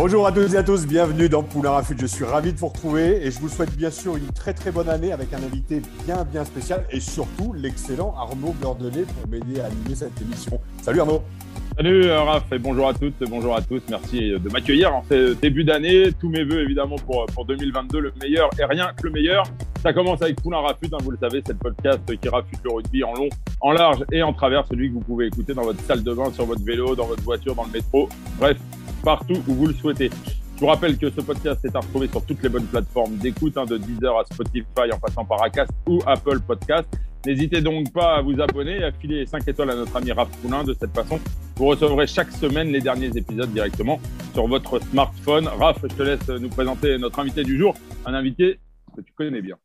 Bonjour à toutes et à tous, bienvenue dans Poulain Rafut. Je suis ravi de vous retrouver et je vous souhaite bien sûr une très très bonne année avec un invité bien bien spécial et surtout l'excellent Arnaud Beurdelet pour m'aider à animer cette émission. Salut Arnaud Salut euh, Raph et bonjour à toutes, bonjour à tous. Merci de m'accueillir en ce début d'année. Tous mes voeux évidemment pour, pour 2022, le meilleur et rien que le meilleur. Ça commence avec Poulain Rafut, hein, vous le savez, c'est le podcast qui rafute le rugby en long, en large et en travers, celui que vous pouvez écouter dans votre salle de bain, sur votre vélo, dans votre voiture, dans le métro. Bref, partout où vous le souhaitez. Je vous rappelle que ce podcast est à retrouver sur toutes les bonnes plateformes d'écoute, hein, de Deezer à Spotify en passant par Acast ou Apple Podcast. N'hésitez donc pas à vous abonner et à filer 5 étoiles à notre ami Raph Poulain. De cette façon, vous recevrez chaque semaine les derniers épisodes directement sur votre smartphone. Raph, je te laisse nous présenter notre invité du jour, un invité que tu connais bien.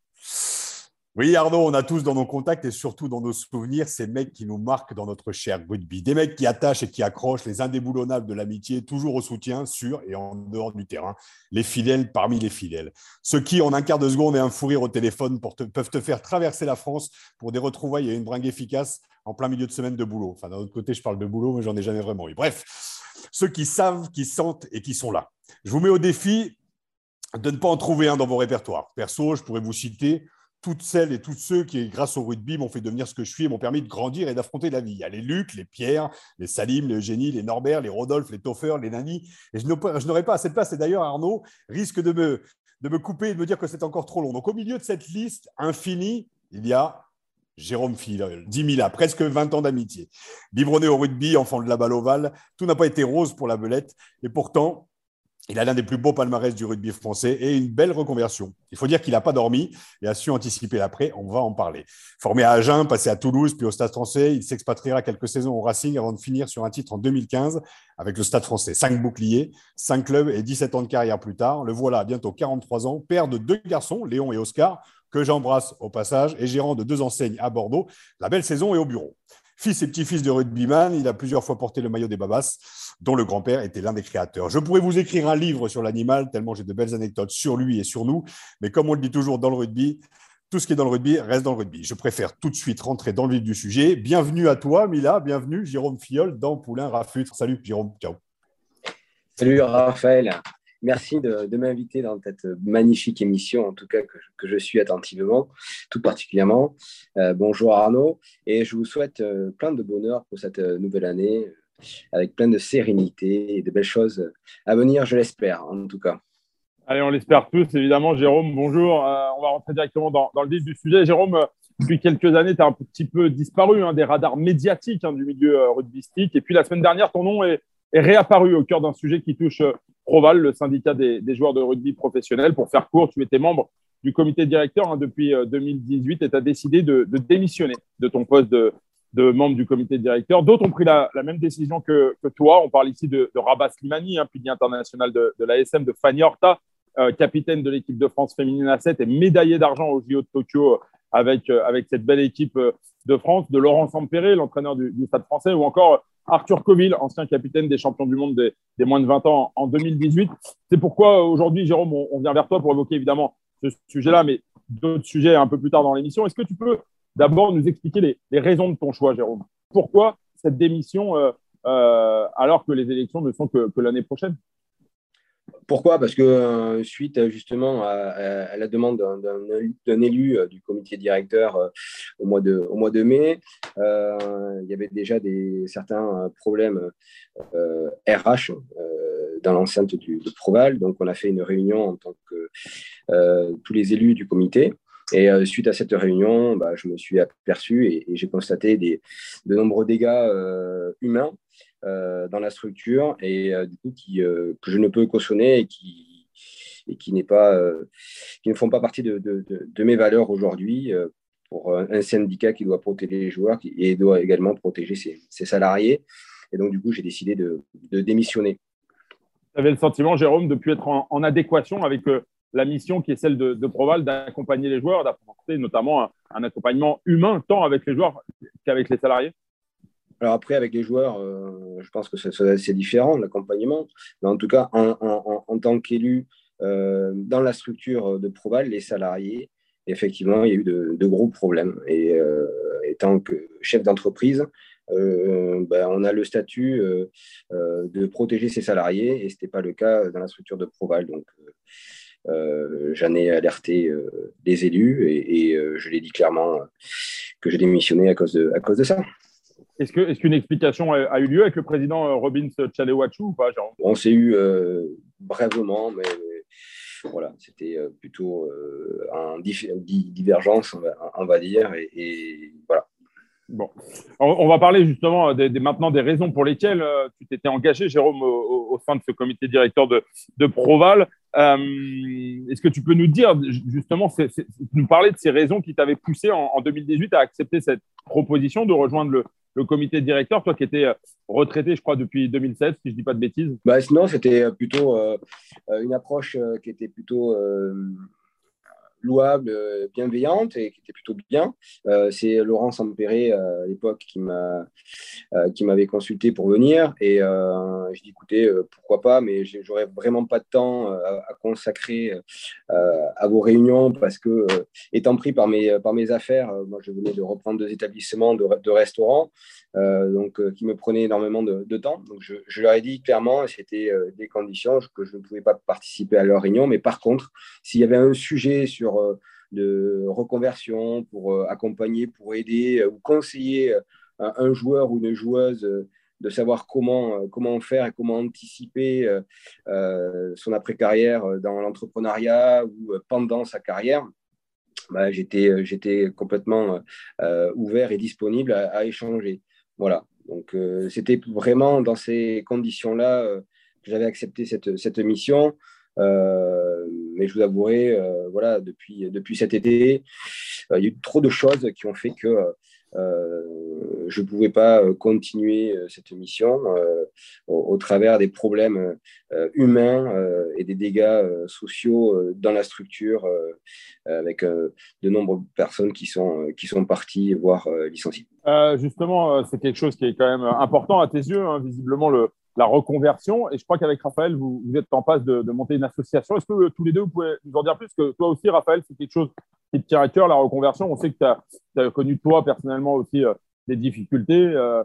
Oui Arnaud, on a tous dans nos contacts et surtout dans nos souvenirs ces mecs qui nous marquent dans notre cher rugby. Des mecs qui attachent et qui accrochent, les indéboulonnables de l'amitié, toujours au soutien, sur et en dehors du terrain. Les fidèles parmi les fidèles. Ceux qui, en un quart de seconde et un fou rire au téléphone, peuvent te faire traverser la France pour des retrouvailles et une bringue efficace en plein milieu de semaine de boulot. Enfin, d'un autre côté, je parle de boulot, mais j'en ai jamais vraiment eu. Bref, ceux qui savent, qui sentent et qui sont là. Je vous mets au défi de ne pas en trouver un dans vos répertoires. Perso, je pourrais vous citer toutes celles et tous ceux qui, grâce au rugby, m'ont fait devenir ce que je suis et m'ont permis de grandir et d'affronter la vie. Il y a les Luc, les Pierre, les Salim, les Eugénie, les Norbert, les Rodolphe, les Toffer, les Nani. Et je n'aurais pas à cette place. Et d'ailleurs, Arnaud risque de me, de me couper et de me dire que c'est encore trop long. Donc, au milieu de cette liste infinie, il y a Jérôme Filleul, 10 000 ans, presque 20 ans d'amitié. Biberonné au rugby, enfant de la balle ovale, tout n'a pas été rose pour la belette. Et pourtant, il a l'un des plus beaux palmarès du rugby français et une belle reconversion. Il faut dire qu'il n'a pas dormi et a su anticiper l'après. On va en parler. Formé à Agen, passé à Toulouse, puis au Stade français, il s'expatriera quelques saisons au Racing avant de finir sur un titre en 2015 avec le Stade français. Cinq boucliers, cinq clubs et 17 ans de carrière plus tard. Le voilà bientôt 43 ans, père de deux garçons, Léon et Oscar, que j'embrasse au passage, et gérant de deux enseignes à Bordeaux. La belle saison est au bureau. Fils et petit-fils de rugbyman, il a plusieurs fois porté le maillot des Babas, dont le grand-père était l'un des créateurs. Je pourrais vous écrire un livre sur l'animal, tellement j'ai de belles anecdotes sur lui et sur nous, mais comme on le dit toujours dans le rugby, tout ce qui est dans le rugby reste dans le rugby. Je préfère tout de suite rentrer dans le vif du sujet. Bienvenue à toi, Mila, bienvenue, Jérôme Filleul, dans Poulain Rafut. Salut, Jérôme, ciao. Salut Raphaël, merci de, m'inviter dans cette magnifique émission, en tout cas que, je suis attentivement, tout particulièrement. Euh, bonjour Arnaud, et je vous souhaite euh, plein de bonheur pour cette euh, nouvelle année, avec plein de sérénité et de belles choses à venir, je l'espère en tout cas. Allez, on l'espère tous, évidemment. Jérôme, bonjour. On va rentrer directement dans, le vif du sujet. Jérôme, depuis quelques années, tu as un petit peu disparu hein, des radars médiatiques hein, du milieu rugbystique. Et puis la semaine dernière, ton nom est, est réapparu au cœur d'un sujet qui touche Proval, le syndicat des, joueurs de rugby professionnels. Pour faire court, tu étais membre du comité directeur hein, depuis euh, 2018 et tu as décidé de, démissionner de ton poste de, membre du comité directeur. D'autres ont pris la, même décision que, toi. On parle ici de, de Rabat Slimani, hein, pilier international de, l'ASM, de Fanny Horta, euh, capitaine de l'équipe de France féminine à 7 et médaillé d'argent au JO de Tokyo avec, euh, avec cette belle équipe euh, de France, de Laurent Sampéré, l'entraîneur du, Stade français, ou encore Arthur Coville, ancien capitaine des champions du monde des, moins de 20 ans en 2018. C'est pourquoi aujourd'hui, Jérôme, on, vient vers toi pour évoquer évidemment ce sujet-là, mais d'autres sujets un peu plus tard dans l'émission. Est-ce que tu peux d'abord nous expliquer les, raisons de ton choix, Jérôme? Pourquoi cette démission euh, euh, alors que les élections ne sont que l'année prochaine? Pourquoi? Parce que euh, suite justement à, la demande d'un élu euh, du comité directeur euh, au, mois de, au mois de mai, euh, il y avait déjà des, certains problèmes RH dans l'enceinte de Proval. Donc on a fait une réunion en tant que tous les élus du comité. Et euh, suite à cette réunion, bah, je me suis aperçu et, j'ai constaté des, de nombreux dégâts euh, humains euh, dans la structure et du coup qui, que je ne peux cautionner et qui, et qui, pas, qui ne font pas partie de, de, mes valeurs aujourd'hui pour un syndicat qui doit protéger les joueurs et doit également protéger ses, salariés. Et donc, du coup, j'ai décidé de, démissionner. Tu avais le sentiment, Jérôme, de pu être en, adéquation avec la mission qui est celle de, Proval d'accompagner les joueurs, d'apporter notamment un, accompagnement humain, tant avec les joueurs qu'avec les salariés alors après, avec les joueurs, euh, je pense que c'est différent, l'accompagnement. Mais en tout cas, en, tant qu'élu euh, dans la structure de Proval, les salariés, effectivement, il y a eu de, gros problèmes. Et euh, étant que chef d'entreprise, ben, on a le statut de protéger ses salariés et ce n'était pas le cas dans la structure de Proval. Donc, euh, j'en ai alerté euh, les élus et, euh, je l'ai dit clairement que j'ai démissionné à cause de, à cause de ça. Est-ce qu'une explication a, eu lieu avec le président Robins Chalewachu ou pas On s'est eu brèvement, mais, voilà, c'était plutôt en divergence, on va, dire, et voilà. Bon, on va parler justement maintenant des raisons pour lesquelles euh, tu t'étais engagé, Jérôme, au, sein de ce comité directeur de, Proval. Euh, est-ce que tu peux nous dire justement, nous parler de ces raisons qui t'avaient poussé en, 2018 à accepter cette proposition de rejoindre le, comité directeur, toi qui étais euh, retraité, je crois, depuis 2007, si je ne dis pas de bêtises? Bah, Sinon, c'était plutôt une approche qui était plutôt louable, euh, bienveillante et qui était plutôt bien. Euh, c'est Laurent Sampéré euh, à l'époque qui m'a qui m'avait consulté pour venir et je dis écoutez pourquoi pas mais j'aurais vraiment pas de temps à, consacrer à vos réunions parce que étant pris par mes par mes affaires, moi je venais de reprendre deux établissements de, de restaurants donc qui me prenaient énormément de, temps. Donc je, je, leur ai dit clairement c'était des conditions que je ne pouvais pas participer à leurs réunions mais par contre s'il y avait un sujet sur euh, de reconversion, pour euh, accompagner, pour aider euh, ou conseiller un joueur ou une joueuse de savoir comment, comment faire et comment anticiper son après-carrière dans l'entrepreneuriat ou pendant sa carrière, bah, j'étais, complètement ouvert et disponible à, échanger. Voilà. Donc, c'était vraiment dans ces conditions-là que j'avais accepté cette, cette mission. Euh, mais je vous avouerai, euh, voilà, depuis, depuis cet été, euh, il y a eu trop de choses qui ont fait que je ne pouvais pas continuer cette mission au, travers des problèmes humains et des dégâts sociaux dans la structure avec de nombreuses personnes qui sont, qui sont parties, voire licenciées. justement, c'est quelque chose qui est quand même important à tes yeux. Hein, visiblement, le, la reconversion. Et je crois qu'avec Raphaël, vous, êtes en passe de, monter une association. Est-ce que euh, tous les deux, vous pouvez nous en dire plus? Que toi aussi, Raphaël, c'est quelque chose qui te tient à cœur, la reconversion. On sait que tu as, connu toi personnellement aussi euh, des difficultés euh,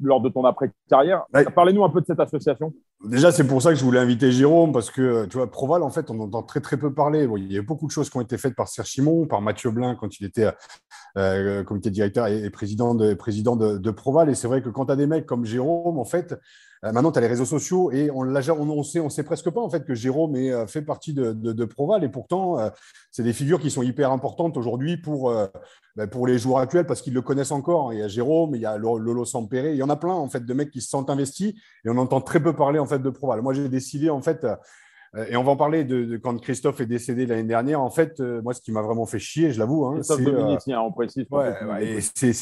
lors de ton après-carrière. Parlez-nous un peu de cette association. Déjà, c'est pour ça que je voulais inviter Jérôme, parce que tu vois, Proval, en fait, on entend très très peu parler. il y a beaucoup de choses qui ont été faites par Serge Simon, par Mathieu Blin quand il était comité directeur et, président de, Proval. Et c'est vrai que quand tu as des mecs comme Jérôme, en fait, euh, maintenant, tu as les réseaux sociaux et on ne on, sait, on sait presque pas en fait que Jérôme est, euh, fait partie de, Proval et pourtant, euh, c'est des figures qui sont hyper importantes aujourd'hui pour, ben, pour les joueurs actuels parce qu'ils le connaissent encore. Il y a Jérôme, il y a Lolo Sampéré, il y en a plein en fait de mecs qui se sentent investis et on entend très peu parler en fait de Proval. Moi, j'ai décidé en fait euh, et on va en parler de, quand Christophe est décédé l'année dernière. En fait, euh, moi, ce qui m'a vraiment fait chier, je l'avoue, hein, c'est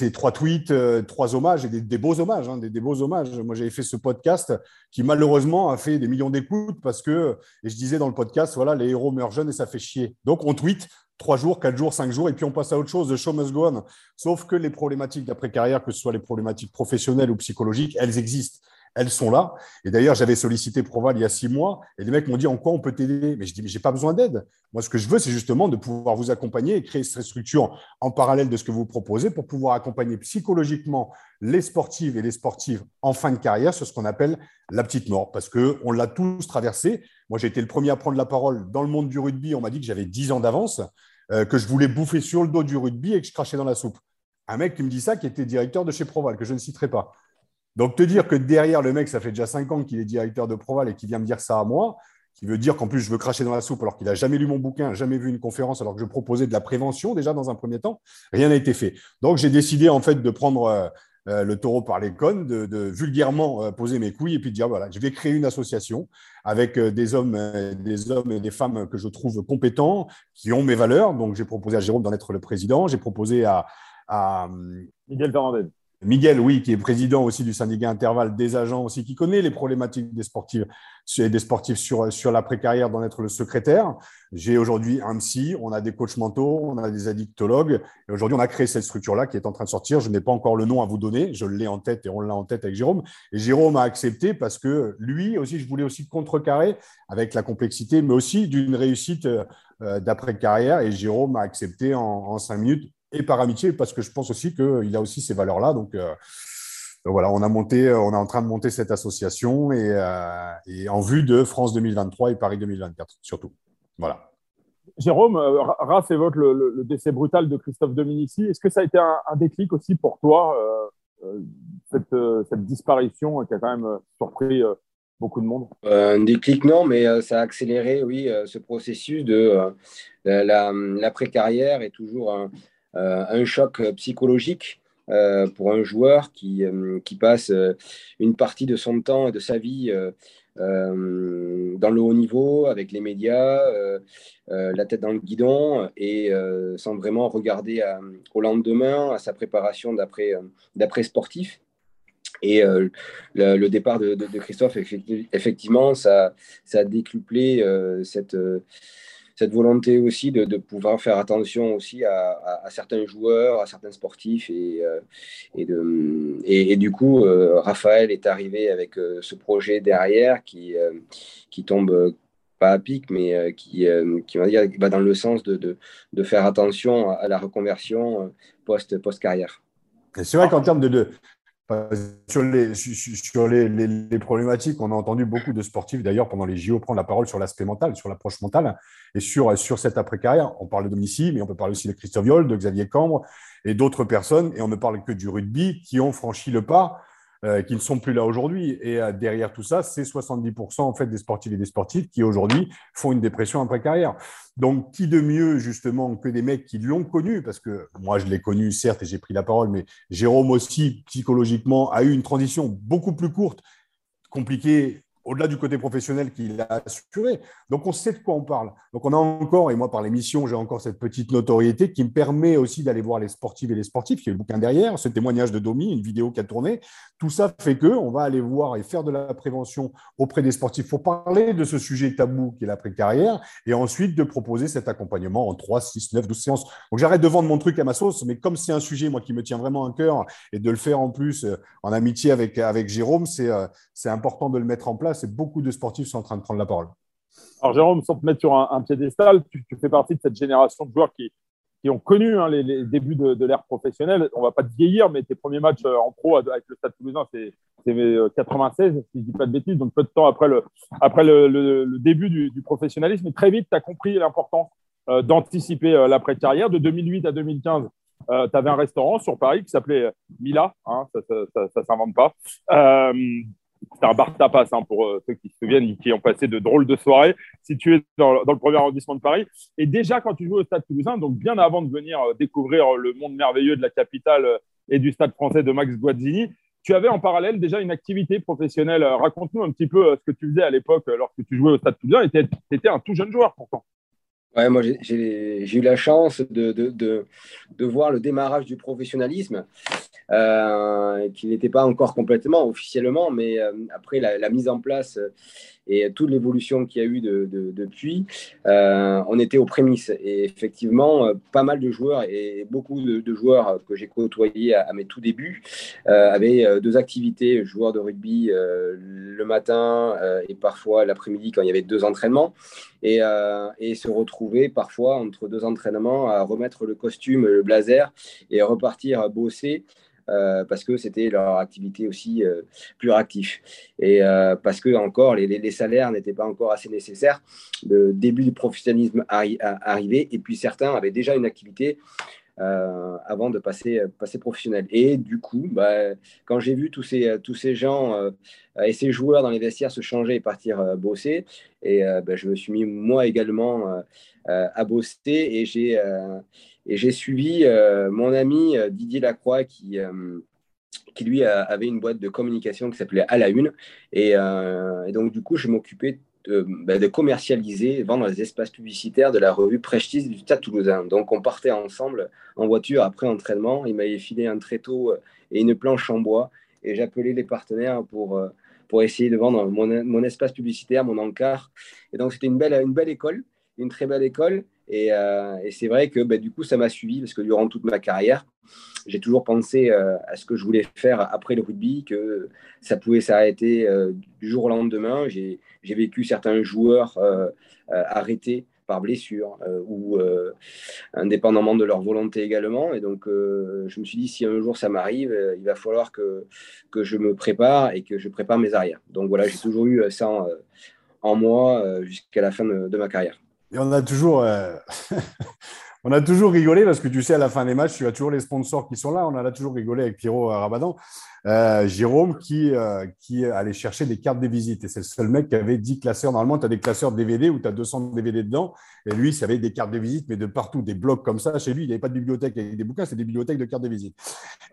euh, trois tweets, trois hommages et des, beaux hommages, hein, des, beaux hommages. Moi, j'avais fait ce podcast qui malheureusement a fait des millions d'écoutes parce que, et je disais dans le podcast, voilà, les héros meurent jeunes et ça fait chier. Donc, on tweet trois jours, quatre jours, cinq jours, et puis on passe à autre chose. The show must go on. Sauf que les problématiques d'après-carrière, que ce soit les problématiques professionnelles ou psychologiques, elles existent elles sont là. Et d'ailleurs, j'avais sollicité Proval il y a six mois et les mecs m'ont dit en quoi on peut t'aider? Mais je dis, mais j'ai pas besoin d'aide. Moi, ce que je veux, c'est justement de pouvoir vous accompagner et créer cette structure en parallèle de ce que vous proposez pour pouvoir accompagner psychologiquement les sportives et les sportives en fin de carrière sur ce qu'on appelle la petite mort. Parce qu'on l'a tous traversé. Moi, j'ai été le premier à prendre la parole dans le monde du rugby. On m'a dit que j'avais dix ans d'avance, euh, que je voulais bouffer sur le dos du rugby et que je crachais dans la soupe. Un mec qui me dit ça, qui était directeur de chez Proval, que je ne citerai pas. Donc, te dire que derrière le mec, ça fait déjà cinq ans qu'il est directeur de Proval et qu'il vient me dire ça à moi, qui veut dire qu'en plus, je veux cracher dans la soupe alors qu'il n'a jamais lu mon bouquin, jamais vu une conférence, alors que je proposais de la prévention déjà dans un premier temps, rien n'a été fait. Donc, j'ai décidé en fait de prendre, euh, le taureau par les cônes, de, vulgairement poser mes couilles et puis de dire voilà, je vais créer une association avec des hommes, des hommes et des femmes que je trouve compétents, qui ont mes valeurs. Donc j'ai proposé à Jérôme d'en être le président. J'ai proposé à, à Miguel Fernandez. Miguel, oui, qui est président aussi du syndicat intervalle des agents aussi, qui connaît les problématiques des sportifs, des sportifs sur, sur la précarrière d'en être le secrétaire. J'ai aujourd'hui un psy, on a des coachs mentaux, on a des addictologues. Et aujourd'hui, on a créé cette structure-là qui est en train de sortir. Je n'ai pas encore le nom à vous donner. Je l'ai en tête et on l'a en tête avec Jérôme. Et Jérôme a accepté parce que lui aussi, je voulais aussi contrecarrer avec la complexité, mais aussi d'une réussite euh, d'après-carrière. Et Jérôme a accepté en cinq minutes et par amitié, parce que je pense aussi qu'il a aussi ces valeurs-là. Donc, euh, voilà, on a monté, on est en train de monter cette association et, euh, et, en vue de France 2023 et Paris 2024, surtout. Voilà. Jérôme, euh, Raph évoque le, décès brutal de Christophe Dominici. Est-ce que ça a été un, déclic aussi pour toi, cette, cette, disparition qui a quand même surpris beaucoup de monde? Un déclic, non, mais ça a accéléré, oui, ce processus de l'après-carrière est toujours un, euh, un choc psychologique euh, pour un joueur qui, euh, qui, passe une partie de son temps et de sa vie dans le haut niveau, avec les médias, la tête dans le guidon, et sans vraiment regarder au lendemain, à sa préparation d'après sportif. Et le, départ de, Christophe, effectivement, ça, ça a décuplé cette cette volonté aussi de, pouvoir faire attention aussi à, certains joueurs, à certains sportifs. Et, euh, et, de, et, du coup, euh, Raphaël est arrivé avec euh, ce projet derrière qui, qui tombe pas à pic, mais qui, qui va, dire, va dans le sens de, de, faire attention à la reconversion post-carrière. c'est vrai qu'en termes de, sur, les, sur les, les, problématiques, on a entendu beaucoup de sportifs d'ailleurs pendant les JO prendre la parole sur l'aspect mental, sur l'approche mentale et sur, sur cette après-carrière. On parle de Dominici, mais on peut parler aussi de Christophe Viol, de Xavier Cambre et d'autres personnes. Et on ne parle que du rugby qui ont franchi le pas euh, qui ne sont plus là aujourd'hui. Et euh, derrière tout ça, c'est 70% en fait des sportifs et des sportifs qui aujourd'hui font une dépression après carrière. Donc, qui de mieux justement que des mecs qui l'ont connu, parce que moi je l'ai connu certes et j'ai pris la parole, mais Jérôme aussi psychologiquement a eu une transition beaucoup plus courte, compliquée au-delà du côté professionnel qu'il a assuré. Donc, on sait de quoi on parle. Donc, on a encore, et moi, par l'émission, j'ai encore cette petite notoriété qui me permet aussi d'aller voir les sportifs et les sportifs. Il y a le bouquin derrière, ce témoignage de Domi, une vidéo qui a tourné. Tout ça fait que on va aller voir et faire de la prévention auprès des sportifs pour parler de ce sujet tabou qui est l'après-carrière et ensuite de proposer cet accompagnement en 3, 6, 9, 12 séances. Donc, j'arrête de vendre mon truc à ma sauce, mais comme c'est un sujet, moi, qui me tient vraiment à cœur et de le faire en plus euh, en amitié avec, avec Jérôme, euh, c'est important de le mettre en place et beaucoup de sportifs sont en train de prendre la parole. Alors, Jérôme, sans te mettre sur un, piédestal, tu, fais partie de cette génération de joueurs qui, ont connu hein, les, débuts de, l'ère professionnelle. On va pas te vieillir, mais tes premiers matchs euh, en pro avec le Stade Toulousain, c'est 96, si je dis pas de bêtises, donc peu de temps après le, début du, professionnalisme. Et très vite, tu as compris l'importance euh, d'anticiper euh, l'après-carrière. De 2008 à 2015, tu avais un restaurant sur Paris qui s'appelait Mila, hein, ça ne s'invente pas. C'était un bar tapas hein, pour euh, ceux qui se souviennent, qui ont passé de drôles de soirées, situé dans, le premier arrondissement de Paris. Et déjà, quand tu jouais au Stade Toulousain, donc bien avant de venir euh, découvrir le monde merveilleux de la capitale euh, et du Stade français de Max Guazzini, tu avais en parallèle déjà une activité professionnelle. Raconte-nous un petit peu ce que tu faisais à l'époque lorsque tu jouais au Stade Toulousain. Et tu étais un tout jeune joueur pourtant. Ouais, moi, j'ai eu la chance de, voir le démarrage du professionnalisme, euh, qui n'était pas encore complètement officiellement, mais euh, après la, mise en place et toute l'évolution qu'il y a eu de, depuis, euh, on était aux prémices. Et effectivement, euh, pas mal de joueurs et beaucoup de, joueurs que j'ai côtoyés à, mes tout débuts euh, avaient deux activités, joueurs de rugby le matin et parfois l'après-midi quand il y avait deux entraînements, et, et se retrouver parfois entre deux entraînements à remettre le costume, le blazer et repartir bosser. Euh, parce que c'était leur activité aussi euh, plus active. Et euh, parce que encore, les, salaires n'étaient pas encore assez nécessaires. Le début du professionnalisme arrivait et puis certains avaient déjà une activité avant de passer, professionnel. Et du coup, bah, quand j'ai vu tous ces, tous ces gens et ces joueurs dans les vestiaires se changer et partir bosser, et bah, je me suis mis moi également à bosser et j'ai et j'ai suivi euh, mon ami euh, Didier Lacroix qui, euh, qui lui avait une boîte de communication qui s'appelait À la Une. Et, donc, du coup, je m'occupais bah, de, commercialiser, vendre les espaces publicitaires de la revue Prestige du Stade Toulousain. Donc on partait ensemble en voiture après entraînement. Il m'avait filé un tréteau et une planche en bois et j'appelais les partenaires pour, pour essayer de vendre mon, mon espace publicitaire, mon encart. Et donc c'était une belle, une belle école, une très belle école. Et, euh, et c'est vrai que bah, du coup, ça m'a suivi parce que durant toute ma carrière, j'ai toujours pensé à ce que je voulais faire après le rugby, que ça pouvait s'arrêter du jour au lendemain. J'ai vécu certains joueurs euh, euh, arrêtés par blessure euh, ou indépendamment de leur volonté également. Et donc, je me suis dit, si un jour ça m'arrive, il va falloir que je me prépare et que je prépare mes arrières. Donc voilà, j'ai toujours eu ça en, moi jusqu'à la fin de, ma carrière. Et on a toujours, on a toujours rigolé parce que tu sais, à la fin des matchs, tu as toujours les sponsors qui sont là. On a toujours rigolé avec Pierrot Rabadan. Euh, Jérôme qui, euh, qui allait chercher des cartes des visites. Et c'est le seul mec qui avait 10 classeurs. Normalement, tu as des classeurs DVD où tu as 200 DVD dedans. Et lui, il avait des cartes de visite, mais de partout, des blocs comme ça. Chez lui, il n'avait pas de bibliothèque avec des bouquins, c'est des bibliothèques de cartes de visite.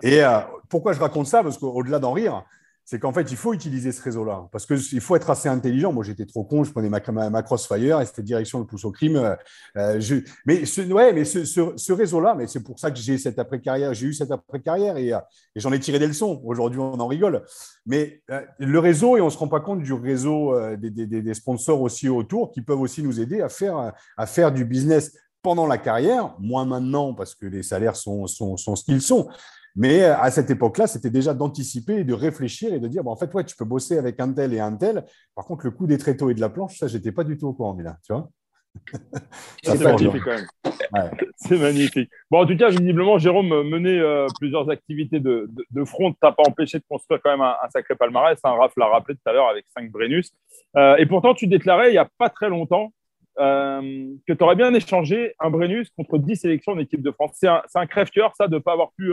Et euh, pourquoi je raconte ça? Parce qu'au-delà d'en rire, c'est qu'en fait, il faut utiliser ce réseau-là. Parce qu'il faut être assez intelligent. Moi, j'étais trop con, je prenais ma, Crossfire et c'était direction le pouce au crime. Euh, euh, mais ce, ouais, mais ce, réseau-là, mais c'est pour ça que j'ai cette après-carrière, j'ai eu cette après-carrière et, euh, j'en ai tiré des leçons. Aujourd'hui, on en rigole. Mais le réseau, et on ne se rend pas compte du réseau des, sponsors aussi autour qui peuvent aussi nous aider à faire, à faire du business pendant la carrière, moins maintenant parce que les salaires sont, sont, sont ce qu'ils sont. Mais euh, à cette époque-là, c'était déjà d'anticiper et de réfléchir et de dire, bon, en fait, ouais, tu peux bosser avec un tel et un tel. Par contre, le coup des tréteaux et de la planche, ça, j'étais pas du tout au courant, là, tu vois. C'est magnifique quand même. C'est magnifique. Bon, en tout cas, visiblement, Jérôme menait euh, plusieurs activités de, de, front. Tu pas empêché de construire quand même un, sacré palmarès. Un hein. Raph l'a rappelé tout à l'heure avec 5 Brennus. Euh, et pourtant, tu déclarais il n'y a pas très longtemps que tu aurais bien échangé un Brennus contre 10 sélections en équipe de France. C'est un, un crève-cœur, ça, de ne pas avoir pu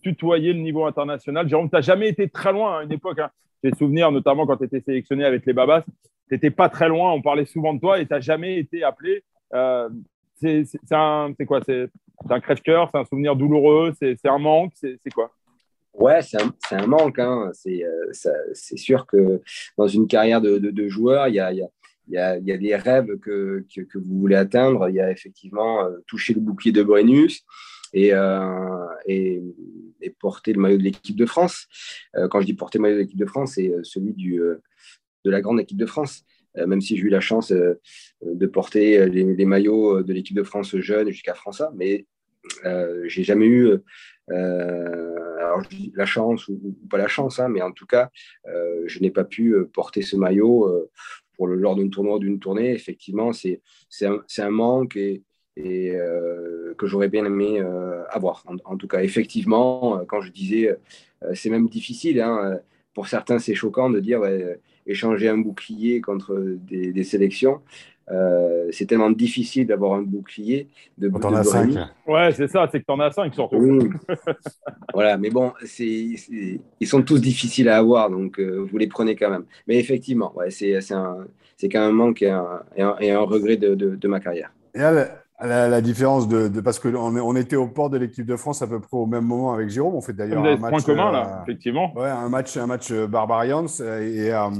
tutoyer le niveau international. Jérôme, tu n'as jamais été très loin à une époque. Hein. J'ai souvenir, notamment quand tu étais sélectionné avec les Babas, tu n'étais pas très loin, on parlait souvent de toi et tu n'as jamais été appelé. Euh, c'est quoi? C'est un crève-cœur, c'est un souvenir douloureux, c'est un manque, c'est quoi? Ouais, c'est un, un, manque. Hein. Euh, c'est sûr que dans une carrière de, joueur, il y a, a, y, a, y a, des rêves que, que, que, vous voulez atteindre. Il y a effectivement euh, toucher le bouclier de Brennus. Euh, et, porter le maillot de l'équipe de France. Euh, quand je dis porter le maillot de l'équipe de France, c'est euh, celui du, de la grande équipe de France. même si j'ai eu la chance de porter les, maillots de l'équipe de France jeune jusqu'à France A, mais euh, j'ai jamais eu la chance ou, pas la chance, hein, mais en tout cas, je n'ai pas pu porter ce maillot pour lors d'une tournée. Effectivement, c'est un, un, manque et, et euh, que j'aurais bien aimé euh, avoir. En, tout cas, effectivement, euh, quand je disais, c'est même difficile, hein, pour certains c'est choquant de dire échanger un bouclier contre des, sélections. c'est tellement difficile d'avoir un bouclier de Quand on a cinq. Ouais, c'est ça, c'est que tu en as cinq surtout. voilà, mais bon, c'est, ils sont tous difficiles à avoir, donc vous les prenez quand même. Mais effectivement, ouais, c'est, c'est, un, c'est quand même un manque et un, et un, regret de, de, ma carrière. Et la, différence de, parce que on, était au port de l'équipe de France à peu près au même moment avec Jérôme. On fait d'ailleurs un match commun là, euh, effectivement. Ouais, un match, un match euh, Barbarians et, euh,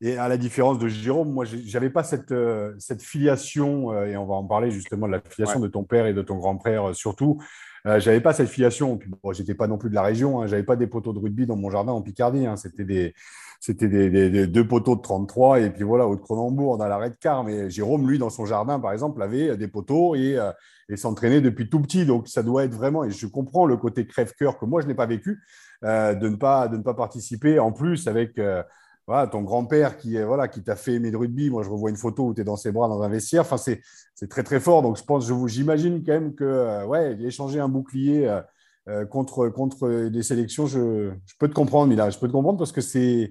et à la différence de Jérôme, moi j'avais pas cette cette filiation et on va en parler justement de la filiation de ton père et de ton grand-père surtout. j'avais pas cette filiation. Puis bon, j'étais pas non plus de la région. Hein, j'avais pas des poteaux de rugby dans mon jardin en Picardie. Hein, C'était des c'était des, deux poteaux de 33 et puis voilà, au Cronenbourg, dans l'arrêt de car. Mais Jérôme, lui, dans son jardin, par exemple, avait des poteaux et, euh, et s'entraînait depuis tout petit. Donc, ça doit être vraiment, et je comprends le côté crève-cœur que moi, je n'ai pas vécu, euh, de, ne pas, de ne pas participer. En plus, avec euh, ton grand-père qui, voilà, qui t'a fait aimer le rugby. Moi, je revois une photo où tu es dans ses bras dans un vestiaire. Enfin, c'est très, très fort. Donc, je pense, j'imagine quand même que, ouais, échanger un bouclier euh, contre, contre des sélections, je, peux te comprendre, Mila. Je peux te comprendre parce que c'est.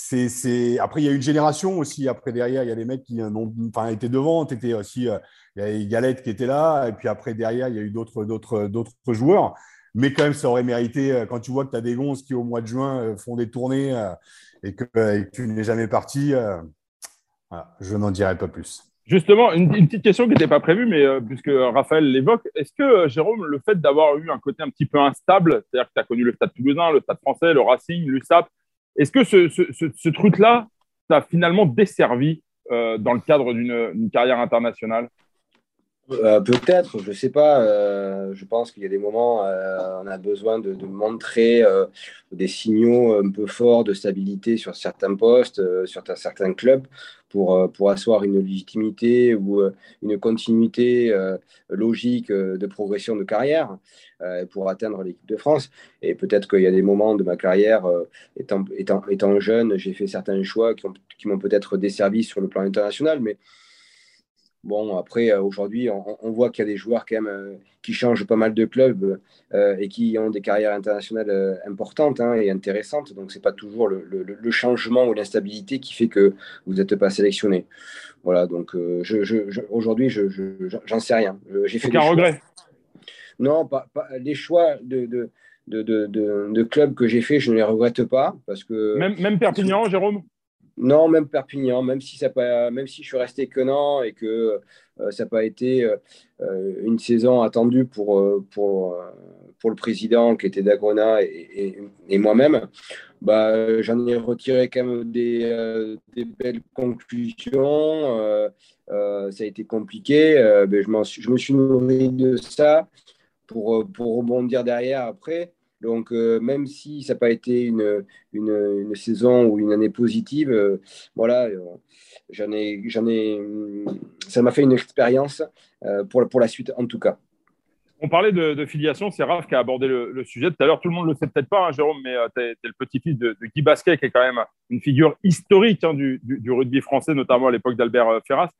C'est, Après, il y a une génération aussi. Après, derrière, il y a des mecs qui ont enfin, été devant. Étais aussi, euh, il y a Galette qui était là. Et puis après, derrière, il y a eu d'autres, d'autres, d'autres joueurs. Mais quand même, ça aurait mérité, euh, quand tu vois que tu as des gonzes qui, au mois de juin, font des tournées et, que, tu n'es jamais parti, je n'en dirai pas plus. Justement, une, petite question qui n'était pas prévue, mais euh, puisque Raphaël l'évoque, est-ce que, euh, Jérôme, le fait d'avoir eu un côté un petit peu instable, c'est-à-dire que tu as connu le Stade toulousain, le Stade français, le Racing, l'USAP, est-ce que ce, truc-là t'a finalement desservi euh, dans le cadre d'une carrière internationale? Peut-être, je ne sais pas. je pense qu'il y a des moments, on a besoin de, montrer des signaux un peu forts de stabilité sur certains postes, sur certains clubs pour, euh, pour asseoir une légitimité ou euh, une continuité euh, logique de progression de carrière pour atteindre l'équipe de France. Et peut-être qu'il y a des moments de ma carrière, étant jeune, j'ai fait certains choix qui m'ont peut-être desservi sur le plan international, mais Bon, après, euh, aujourd'hui, on, voit qu'il y a des joueurs quand même euh, qui changent pas mal de clubs euh, et qui ont des carrières internationales importantes hein, et intéressantes. Donc, ce n'est pas toujours le, changement ou l'instabilité qui fait que vous n'êtes pas sélectionné. Voilà, donc je, aujourd'hui, je, j'en sais rien. J'ai fait Aucun regret Non, pas, les choix de, de, de, de, clubs que j'ai fait, je ne les regrette pas. Parce que... Même, même Perpignan, Jérôme? Non, même Perpignan, même si, ça pas, même si je suis resté non et que euh, ça n'a pas été euh, une saison attendue pour, euh, pour, pour le président qui était Dagona et, et, moi-même, bah, j'en ai retiré quand même des, des belles conclusions. ça a été compliqué. Ben, je, je, me suis nourri de ça pour, pour rebondir derrière après. Donc, euh, même si ça n'a pas été une, une, saison ou une année positive, euh, voilà, euh, j'en ai, ai, ça m'a fait une expérience pour, pour la suite, en tout cas. On parlait de, filiation, c'est Raph qui a abordé le, sujet tout à l'heure. Tout le monde ne le sait peut-être pas, hein, Jérôme, mais tu es, le petit-fils de, Guy Basquet, qui est quand même une figure historique hein, du, du, rugby français, notamment à l'époque d'Albert Ferras.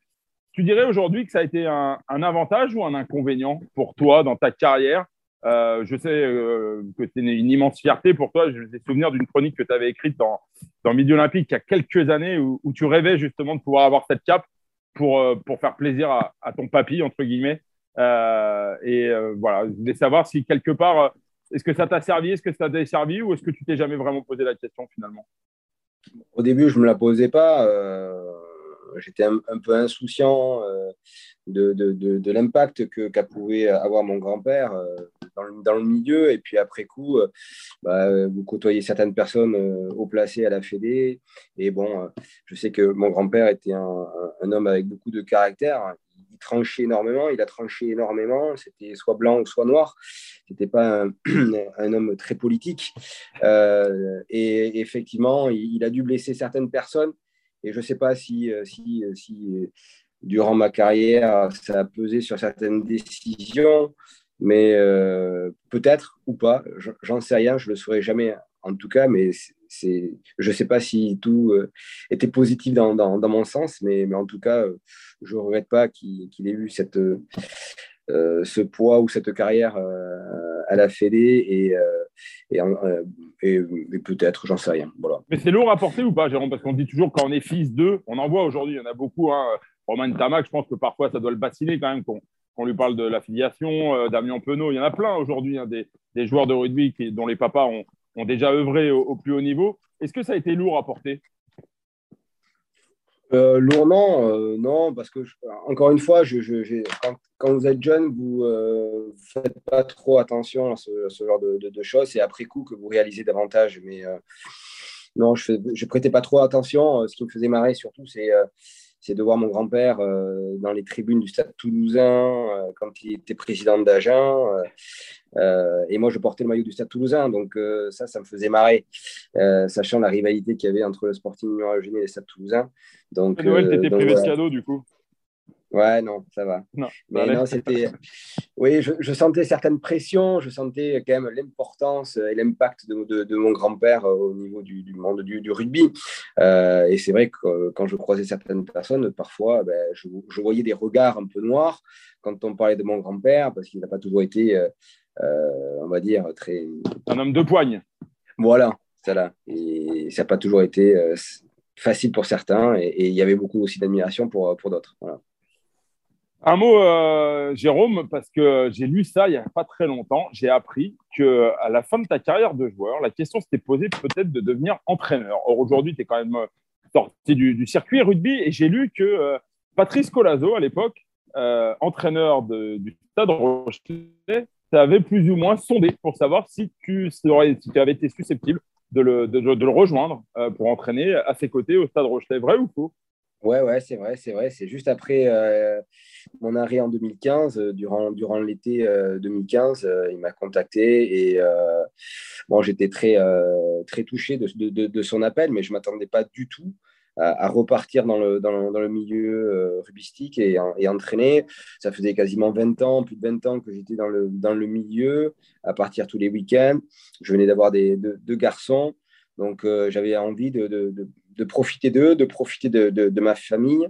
Tu dirais aujourd'hui que ça a été un, avantage ou un inconvénient pour toi dans ta carrière euh, je sais euh, que c'est une, immense fierté pour toi. Je me souvenir d'une chronique que tu avais écrite dans, dans Midi Olympique il y a quelques années où, tu rêvais justement de pouvoir avoir cette cape pour, euh, pour faire plaisir à, ton papy, entre guillemets. et voilà, je voulais savoir si quelque part, est-ce que ça t'a servi, est-ce que ça t'a servi ou est-ce que tu t'es jamais vraiment posé la question finalement? Au début, je ne me la posais pas j'étais un, peu insouciant de, de, de, l'impact que qu'a pouvait avoir mon grand-père dans le, milieu. Et puis après coup, euh, bah, vous côtoyez certaines personnes euh, haut placées à la Fédé. Et bon, euh, je sais que mon grand-père était un, homme avec beaucoup de caractère. Il tranchait énormément, il a tranché énormément. C'était soit blanc ou soit noir. C'était pas un, homme très politique. et effectivement, il, a dû blesser certaines personnes. Et je ne sais pas si, si durant ma carrière, ça a pesé sur certaines décisions. Mais euh, peut-être ou pas, j'en sais rien, je ne le saurais jamais en tout cas, mais c'est, je ne sais pas si tout euh, était positif dans, dans, dans, mon sens, mais, mais en tout cas, euh, je ne regrette pas qu'il, ait eu cette, ce poids ou cette carrière à la Fédé et, et, peut-être, j'en sais rien. Voilà. Mais c'est lourd à porter ou pas, Jérôme? Parce qu'on dit toujours quand on est fils d'eux, on en voit aujourd'hui, il y en a beaucoup. Hein. Romain Tamac, je pense que parfois ça doit le bassiner quand même, on lui parle de l'affiliation, euh, Damien Penaud, il y en a plein aujourd'hui, hein, des, joueurs de rugby dont les papas ont, déjà œuvré au, plus haut niveau. Est-ce que ça a été lourd à porter? Euh, lourd, non, euh, non, parce que encore une fois, quand, vous êtes jeune, vous ne faites pas trop attention à ce, genre de, choses. C'est après coup que vous réalisez davantage. Mais non, je ne prêtais pas trop attention. Ce qui me faisait marrer surtout, c'est c'est de voir mon grand-père euh, dans les tribunes du Stade toulousain euh, quand il était président d'Agen. Euh, et moi, je portais le maillot du Stade toulousain. Donc ça, ça me faisait marrer, sachant la rivalité qu'il y avait entre le Sporting Union et le Stade toulousain. Donc, Noël, tu étais privé de cadeau, du coup? Ouais, non, ça va. Non, mais non, c'était. Oui, je, sentais certaines pressions, je sentais quand même l'importance et l'impact de, de, mon grand-père euh, au niveau du, du monde du, du rugby. Euh, et c'est vrai que euh, quand je croisais certaines personnes, parfois, ben, je, je, voyais des regards un peu noirs quand on parlait de mon grand-père, parce qu'il n'a pas toujours été, euh, on va dire, très. Un homme de poigne. Voilà, ça là. Et ça n'a pas toujours été facile pour certains, et, il y avait beaucoup aussi d'admiration pour, pour d'autres. Voilà. Un mot, euh, Jérôme, parce que j'ai lu ça il n'y a pas très longtemps. J'ai appris que à la fin de ta carrière de joueur, la question s'était posée peut-être de devenir entraîneur. Or, aujourd'hui, tu es quand même sorti du, circuit rugby et j'ai lu que euh, Patrice Colazo, à l'époque, euh, entraîneur du Stade Rochelet, t'avais plus ou moins sondé pour savoir si tu, si tu avais été susceptible de le, le rejoindre euh, pour entraîner à ses côtés au Stade Rochelet. Vrai ou faux? Ouais, ouais, c'est vrai, c'est vrai. C'est juste après euh, mon arrêt en 2015, durant, durant l'été 2015, il m'a contacté et bon, j'étais très, très touché de, de, de, son appel, mais je ne m'attendais pas du tout à, repartir dans le, dans, dans le milieu euh, rubistique et, et, entraîner. Ça faisait quasiment 20 ans, plus de 20 ans que j'étais dans le, dans le milieu, à partir tous les week-ends. Je venais d'avoir deux, garçons, donc euh, j'avais envie de, de, profiter d'eux, de profiter de, ma famille.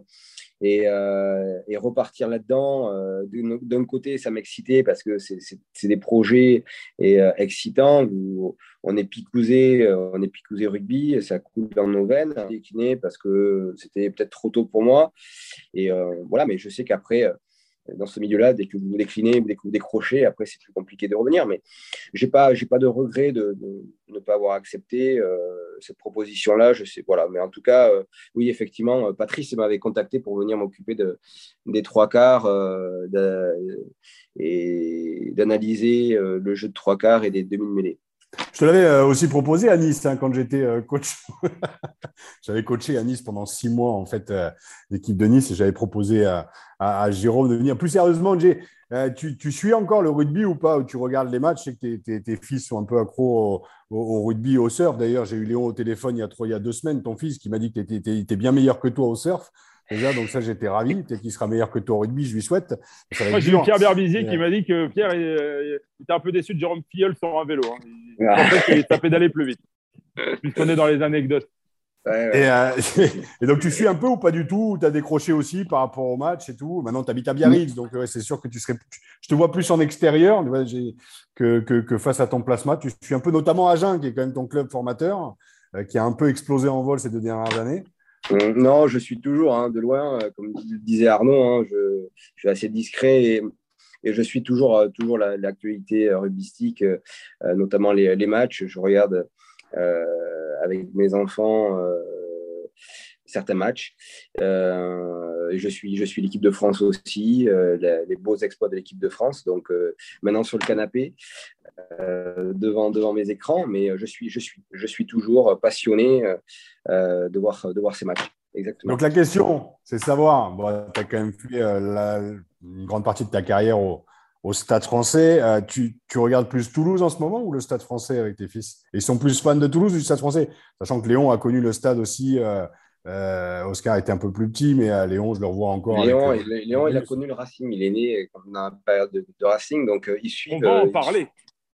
Euh, et, repartir là-dedans. Euh, d'un côté, ça m'excitait parce que c'est des projets et, euh, excitants où on est picousé, on est picousé rugby, ça coule dans nos veines, décliné parce que c'était peut-être trop tôt pour moi. Et voilà, mais je sais qu'après, dans ce milieu-là, dès que vous déclinez, dès que vous décrochez, après, c'est plus compliqué de revenir. Mais je n'ai pas, pas de regret de, ne pas avoir accepté euh, cette proposition-là. Je sais, voilà. Mais en tout cas, euh, oui, effectivement, Patrice m'avait contacté pour venir m'occuper de, des trois quarts euh, et d'analyser le jeu de trois quarts et des demi-mêlées. Je te l'avais euh, aussi proposé à Nice hein, quand j'étais euh, coach. j'avais coaché à Nice pendant six mois, en fait, euh, l'équipe de Nice, et j'avais proposé à, à, Jérôme de venir. Plus sérieusement, Jay, tu, tu, suis encore le rugby ou pas Tu regardes les matchs, je sais que tes, tes, fils sont un peu accros au, au, rugby, au surf. D'ailleurs, j'ai eu Léon au téléphone il y, a trois, il y a deux semaines, ton fils, qui m'a dit que tu étais, bien meilleur que toi au surf. Déjà, donc ça, j'étais ravi. Peut-être qu'il sera meilleur que toi au rugby, je lui souhaite. Moi, j'ai eu Pierre Berbizier qui m'a dit que Pierre était un peu déçu de Jérôme Filleul sur un vélo. Hein. Il ah. pensait qu'il pédalé plus vite. Puisqu'on est dans les anecdotes. Euh, et, donc, tu suis un peu ou pas du tout? Tu as décroché aussi par rapport au match et tout? Maintenant, tu habites à Biarritz, donc c'est sûr que tu serais. Je te vois plus en extérieur que, que, face à ton plasma. Tu suis un peu, notamment à Agen, qui est quand même ton club formateur, euh, qui a un peu explosé en vol ces deux dernières années. Euh, non, je suis toujours hein, de loin, comme disait Arnaud, hein, je, suis assez discret et, je suis toujours, toujours l'actualité rugbyistique, notamment les, matchs. Je regarde euh, avec mes enfants euh, certains matchs. Euh, je suis, je suis l'équipe de France aussi, les, beaux exploits de l'équipe de France. Donc maintenant sur le canapé, devant, devant mes écrans, mais je suis, je suis, je suis toujours passionné de, voir, de voir ces matchs. Exactement. Donc la question, c'est savoir, tu as quand même fait une grande partie de ta carrière au, au Stade français. Euh, tu, regardes plus Toulouse en ce moment ou le Stade français avec tes fils? Ils sont plus fans de Toulouse ou du Stade français Sachant que Léon a connu le stade aussi. Euh, euh, Oscar était un peu plus petit, mais Léon, je le revois encore. Léon, il a connu le Racing. Il est né dans la période de, Racing, donc ils suivent. On va en parler.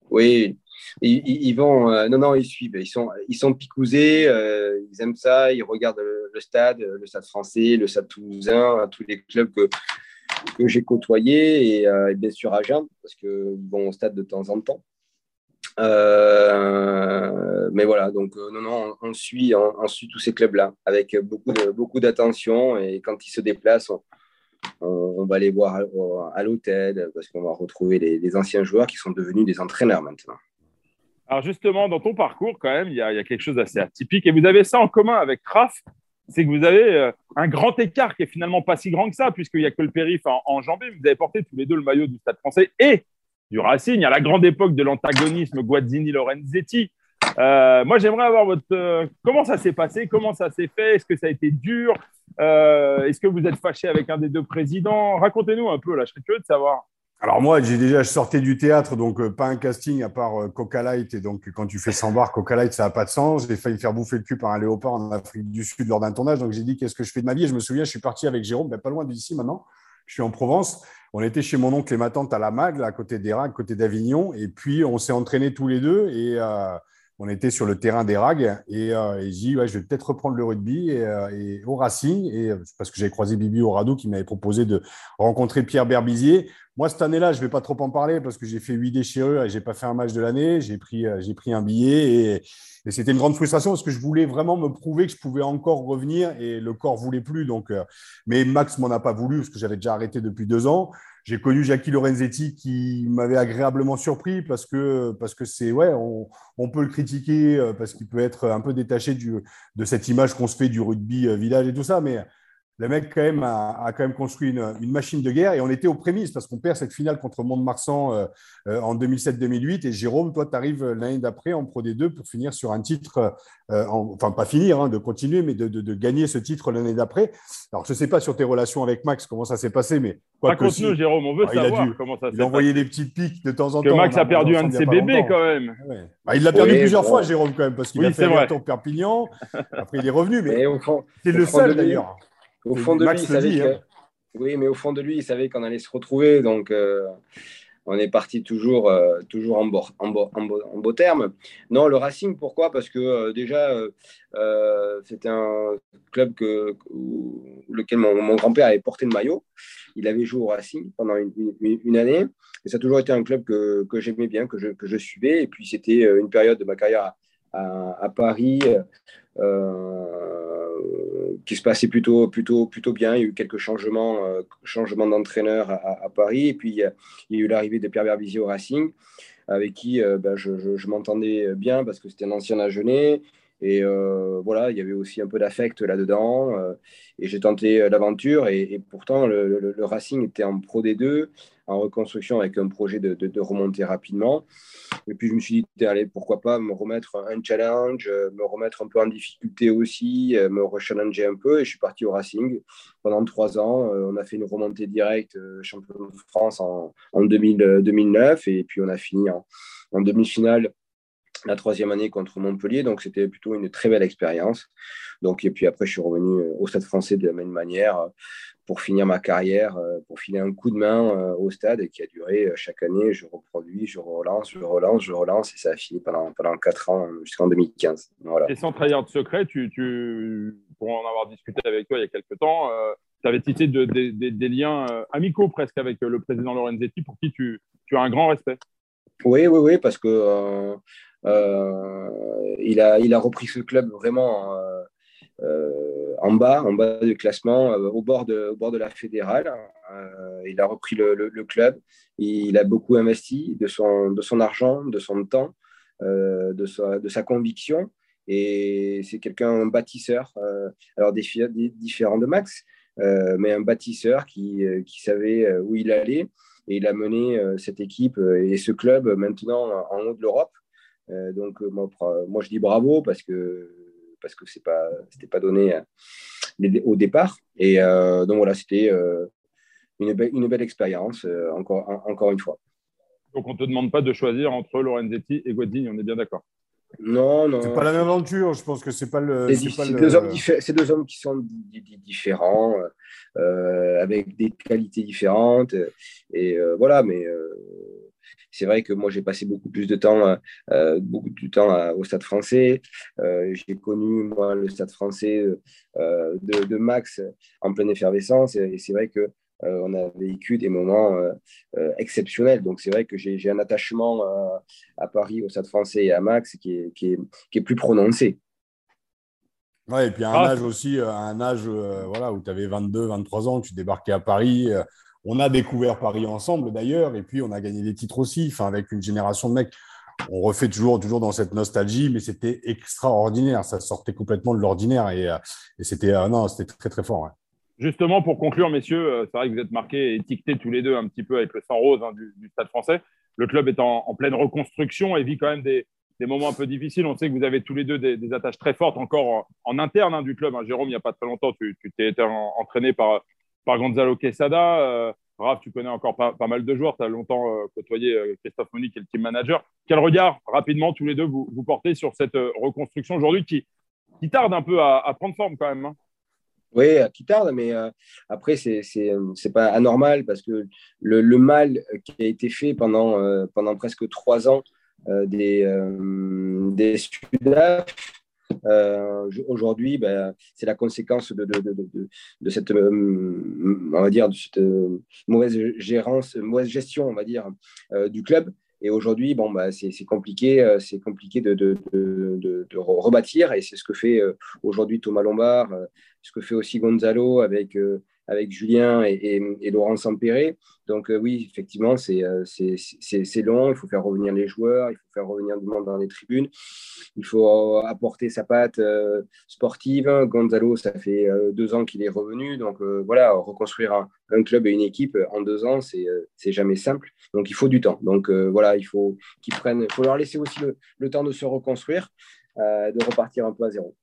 Oui, ils, vont. non, non, ils suivent. Ils sont, ils sont picousés. ils aiment ça. Ils regardent le, stade, le stade français, le stade toulousain, tous les clubs que, que j'ai côtoyé euh, et, bien sûr Agen, parce qu'ils vont au stade de temps en temps. Euh, mais voilà, donc euh, non, non, on, suit, on, suit tous ces clubs-là avec beaucoup, beaucoup d'attention et quand ils se déplacent, on, va les voir à, l'hôtel parce qu'on va retrouver les, anciens joueurs qui sont devenus des entraîneurs maintenant. Alors justement, dans ton parcours, quand même, il y, a, quelque chose d'assez atypique et vous avez ça en commun avec Traf, c'est que vous avez euh, un grand écart qui est finalement pas si grand que ça, puisqu'il n'y a que le périph' en, enjambé. Vous avez porté tous les deux le maillot du Stade français et du Racing à la grande époque de l'antagonisme Guazzini-Lorenzetti. Euh, moi, j'aimerais avoir votre. Euh, comment ça s'est passé? Comment ça s'est fait? Est-ce que ça a été dur? Est-ce que vous êtes fâché avec un des deux présidents? Racontez-nous un peu, là, je serais curieux de savoir. Alors moi, j'ai déjà, je sortais du théâtre, donc euh, pas un casting à part euh, Coca Light. Et donc, quand tu fais 100 bars, Coca Light, ça n'a pas de sens. J'ai failli faire bouffer le cul par un léopard en Afrique du Sud lors d'un tournage. Donc, j'ai dit, qu'est-ce que je fais de ma vie? Et Je me souviens, je suis parti avec Jérôme, ben, pas loin d'ici maintenant. Je suis en Provence. On était chez mon oncle et ma tante à la Magle, à côté d'Erac, à côté d'Avignon. Et puis, on s'est entraînés tous les deux. Et euh, on était sur le terrain des rags et, euh, j'ai dit ouais, je vais peut-être reprendre le rugby et, et au Racing et parce que j'avais croisé Bibi au Radou qui m'avait proposé de rencontrer Pierre Berbizier moi, cette année-là, je vais pas trop en parler parce que j'ai fait huit déchirures et je n'ai pas fait un match de l'année. J'ai pris, euh, j'ai pris un billet et, c'était une grande frustration parce que je voulais vraiment me prouver que je pouvais encore revenir et le corps voulait plus. Donc, euh, mais Max m'en a pas voulu parce que j'avais déjà arrêté depuis deux ans. J'ai connu Jackie Lorenzetti qui m'avait agréablement surpris parce que parce que c'est ouais, on, peut le critiquer euh, parce qu'il peut être un peu détaché de cette image qu'on se fait du rugby village et tout ça, mais le mec quand même a, quand même construit une, machine de guerre et on était aux prémices parce qu'on perd cette finale contre Mont-de-Marsan euh, euh, en 2007-2008 et Jérôme, toi, tu arrives l'année d'après en Pro D2 pour finir sur un titre, euh, enfin pas finir, hein, de continuer, mais de, gagner ce titre l'année d'après. Alors je ne sais pas sur tes relations avec Max comment ça s'est passé, mais raconte-nous, Jérôme, on veut ah, savoir comment ça s'est passé. Il des petites piques de temps en temps. Que Max a perdu un de ses bébés quand même. Bah, il l'a perdu plusieurs fois, Jérôme, quand même, parce qu'il a fait un tour Perpignan. Après, il est revenu, mais c'est le seul d'ailleurs. Au fond de lui, il savait hein. Oui, mais au fond de lui, il savait qu'on allait se retrouver. Donc, euh, on est parti toujours, euh, toujours en, beau, en, beau, en, beau, terme. Non, le Racing, pourquoi? Parce que euh, déjà, c'était un club que, lequel mon, grand-père avait porté le maillot. Il avait joué au Racing pendant une, année. Et ça a toujours été un club que, que j'aimais bien, que je, que je, suivais. Et puis, c'était une période de ma carrière à, à Paris qui se passait plutôt, plutôt, plutôt bien. Il y a eu quelques changements, euh, changements d'entraîneur à, Paris. Et puis, il y a, eu l'arrivée de Pierre Berbisi au Racing, avec qui euh, ben, je, m'entendais bien parce que c'était un ancien Agenais. Et euh, voilà, il y avait aussi un peu d'affect là-dedans. et j'ai tenté l'aventure. Et, pourtant, le, Racing était en Pro D2 en reconstruction avec un projet de, remonter rapidement. Et puis je me suis dit, allez, pourquoi pas me remettre un challenge, euh, me remettre un peu en difficulté aussi, euh, me rechallenger un peu. Et je suis parti au Racing pendant trois ans. Euh, on a fait une remontée directe champion de France en, en 2009 et puis on a fini en demi-finale la troisième année contre Montpellier. Donc, c'était plutôt une très belle expérience. Donc, et puis après, je suis revenu au Stade français de la même manière pour finir ma carrière, euh, pour filer un coup de main euh, au stade qui a duré euh, chaque année. Je reproduis, je relance, je relance, je relance et ça a fini pendant, pendant 4 ans jusqu'en 2015. Voilà. Et sans trahir de secret, tu, tu, pour en avoir discuté avec toi il y a quelques temps, tu avais tissé de, des liens amicaux presque avec le président Lorenzetti pour qui tu, tu as un grand respect. Oui, oui, oui, parce que il, a, il a repris ce club vraiment euh, en bas, en bas du classement, euh, au, bord de, au bord de la fédérale. Euh, il a repris le, le, club. Il a beaucoup investi de son, de son argent, de son temps, de, sa, de sa conviction. Et c'est quelqu'un, un bâtisseur, alors des, différent de Max, mais un bâtisseur qui, qui, savait où il allait. Et il a mené cette équipe et ce club maintenant en haut de l'Europe. Donc, moi, moi, je dis bravo parce que parce que c'est pas c'était pas donné euh, au départ. Et euh, donc voilà, c'était euh, une, belle, une belle expérience encore encore une fois. Donc on te demande pas de choisir entre Lorenzetti et Guadini, on est bien d'accord. Non, non. C'est pas la même aventure. Je pense que c'est pas le. C'est deux, hommes deux hommes qui sont différents, avec des qualités différentes. Et voilà, mais c'est vrai que moi, j'ai passé beaucoup plus de temps, euh, euh, beaucoup de temps au Stade français. Euh, j'ai connu, moi, le Stade français de, Max en pleine effervescence. Et, c'est vrai que on a vécu des moments exceptionnels. Donc, c'est vrai que j'ai un attachement à Paris, au Stade français et à Max qui est, qui est, plus prononcé. Ouais, et puis à un ah. âge aussi, un âge voilà, où tu avais 22, 23 ans, tu débarquais à Paris. On a découvert Paris ensemble d'ailleurs, et puis on a gagné des titres aussi, enfin, avec une génération de mecs. On refait toujours, toujours dans cette nostalgie, mais c'était extraordinaire. Ça sortait complètement de l'ordinaire et, euh, c'était euh, non, c'était très très fort. Justement, pour conclure, messieurs, euh, c'est vrai que vous êtes marqués et étiquetés tous les deux un petit peu avec le sang rose hein, du, Stade français. Le club est en, pleine reconstruction et vit quand même des, moments un peu difficiles. On sait que vous avez tous les deux des, attaches très fortes encore en, interne hein, du club. Hein. Jérôme, il n'y a pas très longtemps, tu t'es été entraîné par, par Gonzalo Quesada. Euh, Raph, tu connais encore pas, mal de joueurs. Tu as longtemps euh, côtoyé euh, Christophe Monique, qui est le team manager. Quel regard, rapidement, tous les deux, vous, portez sur cette reconstruction aujourd'hui qui, qui tarde un peu à, prendre forme quand même hein? Oui, qui tarde, mais après, c'est n'est pas anormal parce que le, mal qui a été fait pendant, pendant presque trois ans des, des Sudaf, euh, aujourd'hui, ben, c'est la conséquence de, cette, euh, on va dire, de cette euh, mauvaise gérance, mauvaise gestion, on va dire, du club. Et aujourd'hui, bon, bah, c'est compliqué, c'est compliqué de, rebâtir. Et c'est ce que fait aujourd'hui Thomas Lombard, ce que fait aussi Gonzalo avec, avec Julien et, et, Laurent Sampéré. Donc oui, effectivement, c'est long. Il faut faire revenir les joueurs, il faut faire revenir du monde dans les tribunes. Il faut apporter sa patte sportive. Gonzalo, ça fait deux ans qu'il est revenu. Donc voilà, reconstruire un, club et une équipe en deux ans, c'est jamais simple. Donc il faut du temps. Donc voilà, il faut qu'ils prennent, faut leur laisser aussi le, le temps de se reconstruire, de repartir un peu à zéro.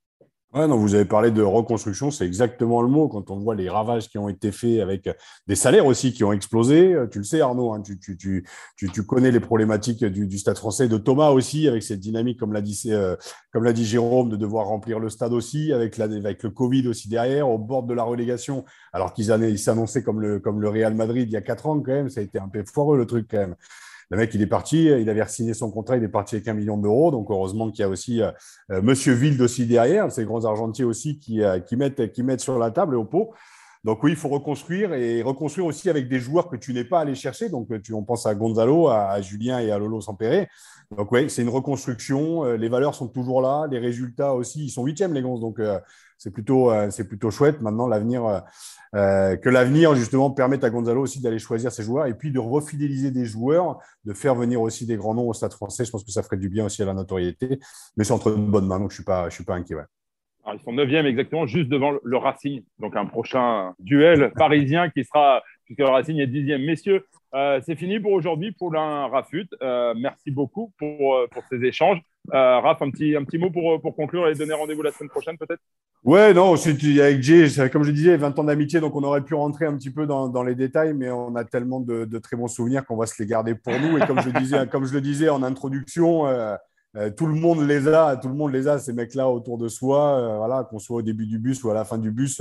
Ouais, non, vous avez parlé de reconstruction, c'est exactement le mot. Quand on voit les ravages qui ont été faits avec des salaires aussi qui ont explosé, tu le sais Arnaud, hein, tu, tu, tu, tu, connais les problématiques du, du, Stade français, de Thomas aussi, avec cette dynamique, comme l'a dit, euh, comme l'a dit Jérôme, de devoir remplir le stade aussi, avec, la, avec le Covid aussi derrière, au bord de la relégation, alors qu'ils s'annonçaient comme le, comme le Real Madrid il y a quatre ans quand même, ça a été un peu foireux le truc quand même. Le mec, il est parti, il avait signé son contrat, il est parti avec un million d'euros. Donc, heureusement qu'il y a aussi euh, euh, Monsieur Wild aussi derrière, ces grands argentiers aussi qui, euh, qui, mettent, qui mettent sur la table et au pot. Donc oui, il faut reconstruire et reconstruire aussi avec des joueurs que tu n'es pas allé chercher. Donc tu, on pense à Gonzalo, à, Julien et à Lolo Sampéré. Donc oui, c'est une reconstruction. les valeurs sont toujours là, les résultats aussi, ils sont huitièmes les gonzes. Donc c'est plutôt, c'est plutôt chouette. Maintenant, l'avenir, euh, que l'avenir justement permette à Gonzalo aussi d'aller choisir ses joueurs et puis de refidéliser des joueurs, de faire venir aussi des grands noms au Stade Français. Je pense que ça ferait du bien aussi à la notoriété, mais c'est entre de bonnes mains, donc je suis suis pas inquiet. ils sont 9e exactement, juste devant le Racing, donc un prochain duel parisien qui sera puisque le Racing est 10e. Messieurs, euh, c'est fini pour aujourd'hui, Paulin Rafut. Euh, merci beaucoup pour, pour ces échanges. Euh, Raph, un petit, un petit mot pour, pour conclure et donner rendez-vous la semaine prochaine peut-être? Ouais, non, avec Jay, comme je disais, 20 ans d'amitié, donc on aurait pu rentrer un petit peu dans, dans les détails, mais on a tellement de, de, très bons souvenirs qu'on va se les garder pour nous. Et comme je, disais, comme je le disais en introduction, euh, euh, tout le monde les a, tout le monde les a, ces mecs-là autour de soi, euh, voilà, qu'on soit au début du bus ou à la fin du bus.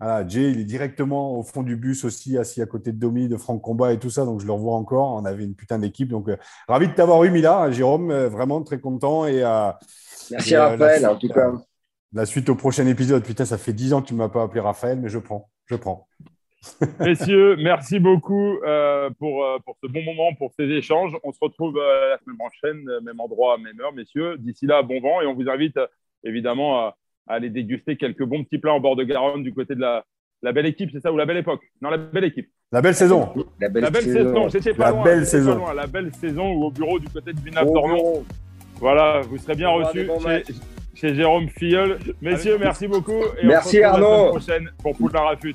Voilà, Jay, il est directement au fond du bus aussi, assis à côté de Domi, de Franck Combat et tout ça. Donc, je le revois encore. On avait une putain d'équipe. Donc, ravi de t'avoir eu, Mila, Jérôme. vraiment très content. Et, Merci, Raphaël, en tout cas la suite au prochain épisode. Putain, ça fait dix ans que tu ne m'as pas appelé Raphaël, mais je prends. Je prends. Messieurs, merci beaucoup euh, pour, euh, pour ce bon moment, pour ces échanges. On se retrouve euh, la semaine prochaine, même endroit, même heure, messieurs. D'ici là, bon vent et on vous invite évidemment à, aller déguster quelques bons petits plats en bord de Garonne du côté de la, la belle équipe, c'est ça, ou la belle époque? Non, la belle équipe. La belle saison. La belle, saison. J'étais pas, la belle saison. loin. La belle saison ou au bureau du côté de Villeneuve-Dormont. Voilà, vous serez bien reçus chez Jérôme Filleul. Messieurs, merci beaucoup. Et merci on se Arnaud. La semaine prochaine pour Rafut.